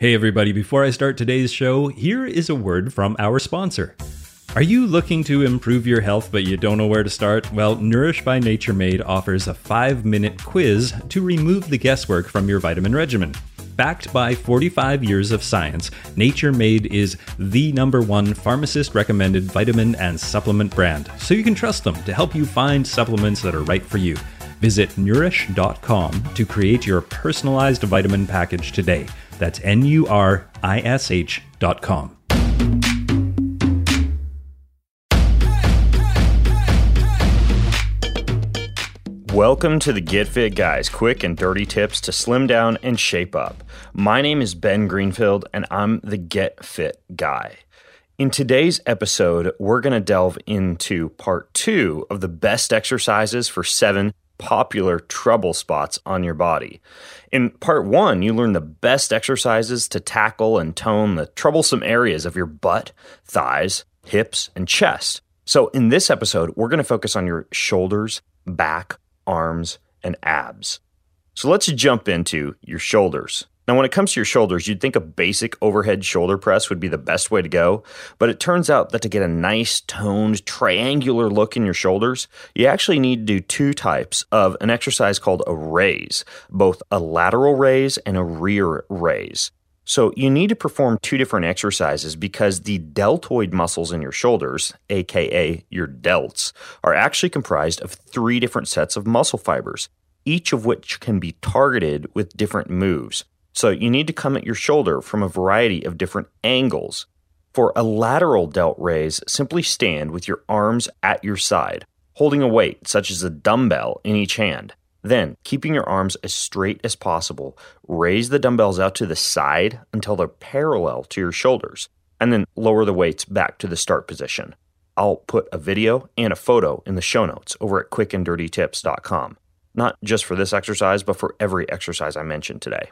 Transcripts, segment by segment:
Hey, everybody, before I start today's show, here is a word from our sponsor. Are you looking to improve your health but you don't know where to start? Well, Nurish by Nature Made offers a five minute quiz to remove the guesswork from your vitamin regimen. Backed by 45 years of science, Nature Made is the number one pharmacist recommended vitamin and supplement brand, so you can trust them to help you find supplements that are right for you. Visit nurish.com to create your personalized vitamin package today. That's N U R I S H dot com. Welcome to the Get Fit Guys quick and dirty tips to slim down and shape up. My name is Ben Greenfield and I'm the Get Fit Guy. In today's episode, we're going to delve into part two of the best exercises for seven popular trouble spots on your body. In part one, you learn the best exercises to tackle and tone the troublesome areas of your butt, thighs, hips, and chest. So, in this episode, we're going to focus on your shoulders, back, arms, and abs. So, let's jump into your shoulders. Now, when it comes to your shoulders, you'd think a basic overhead shoulder press would be the best way to go, but it turns out that to get a nice, toned, triangular look in your shoulders, you actually need to do two types of an exercise called a raise, both a lateral raise and a rear raise. So, you need to perform two different exercises because the deltoid muscles in your shoulders, aka your delts, are actually comprised of three different sets of muscle fibers, each of which can be targeted with different moves. So you need to come at your shoulder from a variety of different angles. For a lateral delt raise, simply stand with your arms at your side, holding a weight such as a dumbbell in each hand. Then, keeping your arms as straight as possible, raise the dumbbells out to the side until they're parallel to your shoulders, and then lower the weights back to the start position. I'll put a video and a photo in the show notes over at quickanddirtytips.com. Not just for this exercise, but for every exercise I mentioned today.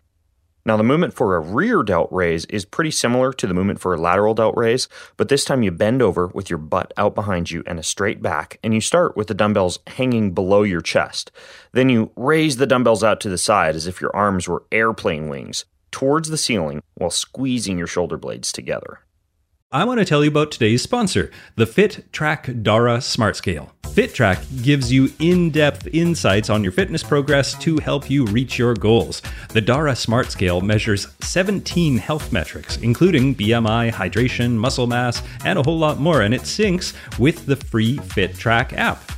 Now, the movement for a rear delt raise is pretty similar to the movement for a lateral delt raise, but this time you bend over with your butt out behind you and a straight back, and you start with the dumbbells hanging below your chest. Then you raise the dumbbells out to the side as if your arms were airplane wings towards the ceiling while squeezing your shoulder blades together. I want to tell you about today's sponsor, the FitTrack Dara Smart Scale. FitTrack gives you in depth insights on your fitness progress to help you reach your goals. The Dara Smart Scale measures 17 health metrics, including BMI, hydration, muscle mass, and a whole lot more, and it syncs with the free FitTrack app.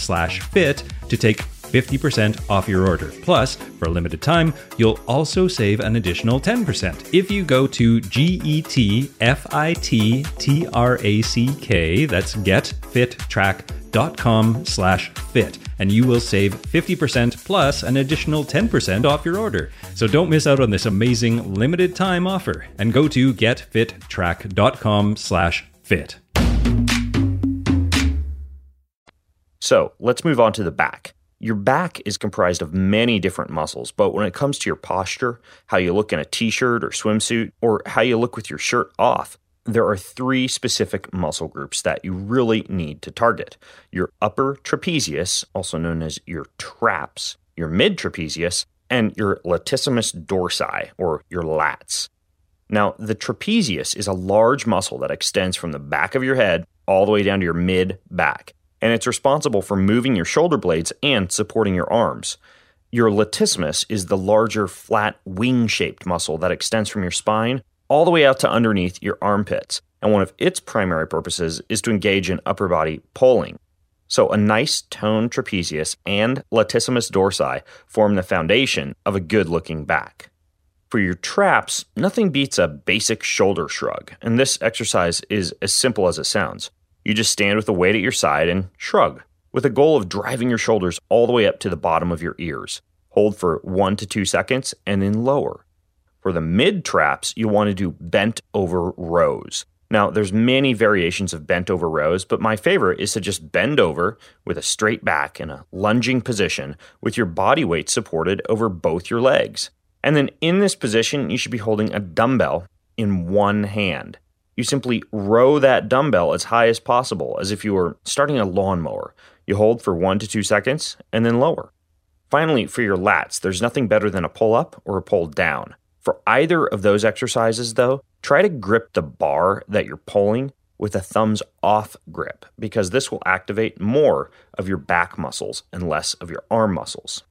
slash fit to take 50% off your order. Plus, for a limited time, you'll also save an additional 10%. If you go to G-E-T-F-I-T-T-R-A-C-K, that's getfittrack.com slash fit, and you will save 50% plus an additional 10% off your order. So don't miss out on this amazing limited time offer and go to getfittrack.com slash fit. So let's move on to the back. Your back is comprised of many different muscles, but when it comes to your posture, how you look in a t shirt or swimsuit, or how you look with your shirt off, there are three specific muscle groups that you really need to target your upper trapezius, also known as your traps, your mid trapezius, and your latissimus dorsi, or your lats. Now, the trapezius is a large muscle that extends from the back of your head all the way down to your mid back and it's responsible for moving your shoulder blades and supporting your arms. Your latissimus is the larger, flat, wing shaped muscle that extends from your spine all the way out to underneath your armpits, and one of its primary purposes is to engage in upper body pulling. So, a nice toned trapezius and latissimus dorsi form the foundation of a good looking back. For your traps, nothing beats a basic shoulder shrug, and this exercise is as simple as it sounds. You just stand with the weight at your side and shrug, with a goal of driving your shoulders all the way up to the bottom of your ears. Hold for one to two seconds and then lower. For the mid traps, you want to do bent over rows. Now, there's many variations of bent over rows, but my favorite is to just bend over with a straight back in a lunging position with your body weight supported over both your legs. And then in this position, you should be holding a dumbbell in one hand. You simply row that dumbbell as high as possible, as if you were starting a lawnmower. You hold for one to two seconds and then lower. Finally, for your lats, there's nothing better than a pull up or a pull down. For either of those exercises, though, try to grip the bar that you're pulling with a thumbs off grip because this will activate more of your back muscles and less of your arm muscles.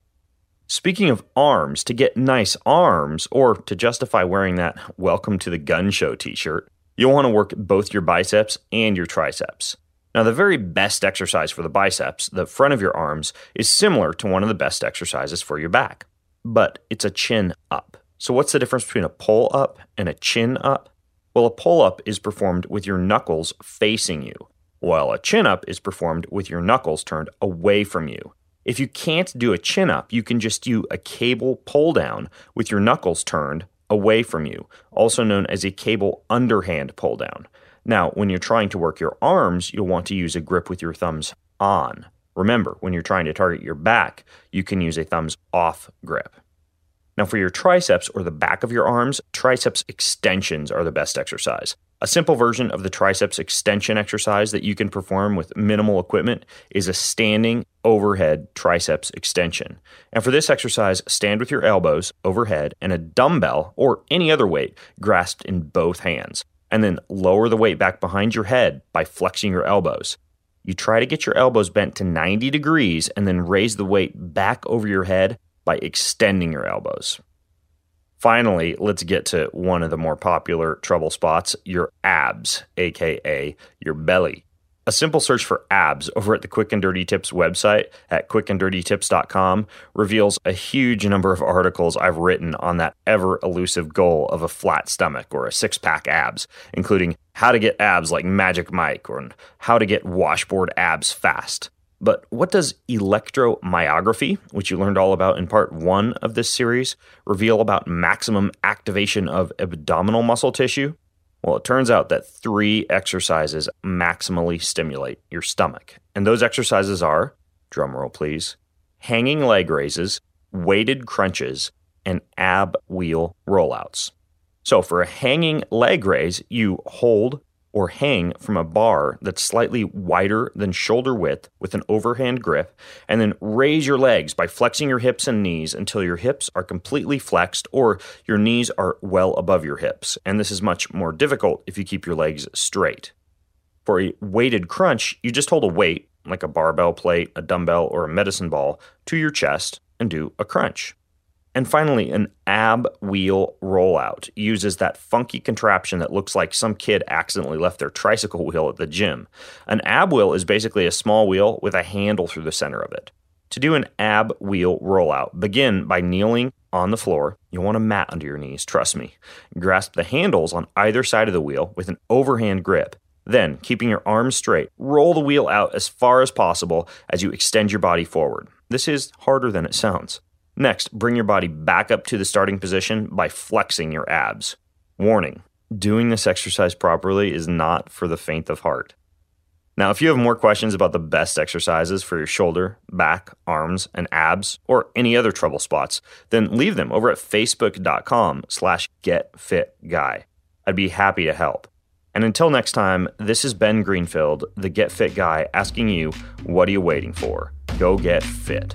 Speaking of arms, to get nice arms, or to justify wearing that Welcome to the Gun Show t shirt, you'll want to work both your biceps and your triceps. Now, the very best exercise for the biceps, the front of your arms, is similar to one of the best exercises for your back, but it's a chin up. So, what's the difference between a pull up and a chin up? Well, a pull up is performed with your knuckles facing you, while a chin up is performed with your knuckles turned away from you. If you can't do a chin up, you can just do a cable pull down with your knuckles turned away from you, also known as a cable underhand pull down. Now, when you're trying to work your arms, you'll want to use a grip with your thumbs on. Remember, when you're trying to target your back, you can use a thumbs off grip. Now, for your triceps or the back of your arms, triceps extensions are the best exercise. A simple version of the triceps extension exercise that you can perform with minimal equipment is a standing overhead triceps extension. And for this exercise, stand with your elbows overhead and a dumbbell or any other weight grasped in both hands. And then lower the weight back behind your head by flexing your elbows. You try to get your elbows bent to 90 degrees and then raise the weight back over your head by extending your elbows. Finally, let's get to one of the more popular trouble spots your abs, aka your belly. A simple search for abs over at the Quick and Dirty Tips website at quickanddirtytips.com reveals a huge number of articles I've written on that ever elusive goal of a flat stomach or a six pack abs, including how to get abs like Magic Mike or how to get washboard abs fast. But what does electromyography, which you learned all about in part one of this series, reveal about maximum activation of abdominal muscle tissue? Well, it turns out that three exercises maximally stimulate your stomach. And those exercises are, drumroll please, hanging leg raises, weighted crunches, and ab wheel rollouts. So for a hanging leg raise, you hold or hang from a bar that's slightly wider than shoulder width with an overhand grip, and then raise your legs by flexing your hips and knees until your hips are completely flexed or your knees are well above your hips. And this is much more difficult if you keep your legs straight. For a weighted crunch, you just hold a weight, like a barbell plate, a dumbbell, or a medicine ball, to your chest and do a crunch. And finally, an ab wheel rollout uses that funky contraption that looks like some kid accidentally left their tricycle wheel at the gym. An ab wheel is basically a small wheel with a handle through the center of it. To do an ab wheel rollout, begin by kneeling on the floor. You'll want a mat under your knees, trust me. Grasp the handles on either side of the wheel with an overhand grip. Then, keeping your arms straight, roll the wheel out as far as possible as you extend your body forward. This is harder than it sounds. Next, bring your body back up to the starting position by flexing your abs. Warning doing this exercise properly is not for the faint of heart. Now, if you have more questions about the best exercises for your shoulder, back, arms, and abs, or any other trouble spots, then leave them over at facebook.com slash getfitguy. I'd be happy to help. And until next time, this is Ben Greenfield, the Get Fit Guy, asking you, what are you waiting for? Go get fit.